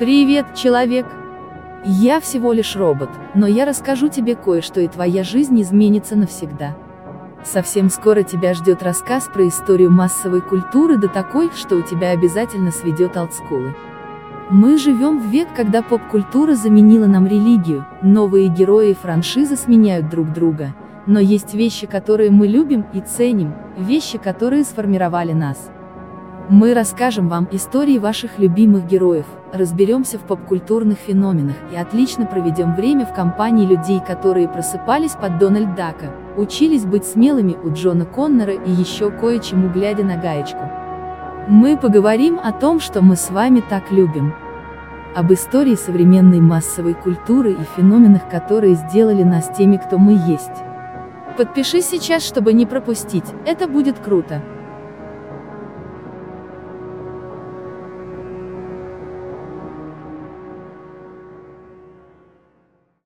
Привет, человек! Я всего лишь робот, но я расскажу тебе кое-что и твоя жизнь изменится навсегда. Совсем скоро тебя ждет рассказ про историю массовой культуры до такой, что у тебя обязательно сведет олдскулы. Мы живем в век, когда поп-культура заменила нам религию, новые герои и франшизы сменяют друг друга, но есть вещи, которые мы любим и ценим, вещи, которые сформировали нас. Мы расскажем вам истории ваших любимых героев, разберемся в попкультурных феноменах и отлично проведем время в компании людей, которые просыпались под Дональд Дака, учились быть смелыми у Джона Коннора и еще кое-чему глядя на гаечку. Мы поговорим о том, что мы с вами так любим. Об истории современной массовой культуры и феноменах, которые сделали нас теми, кто мы есть. Подпишись сейчас, чтобы не пропустить, это будет круто.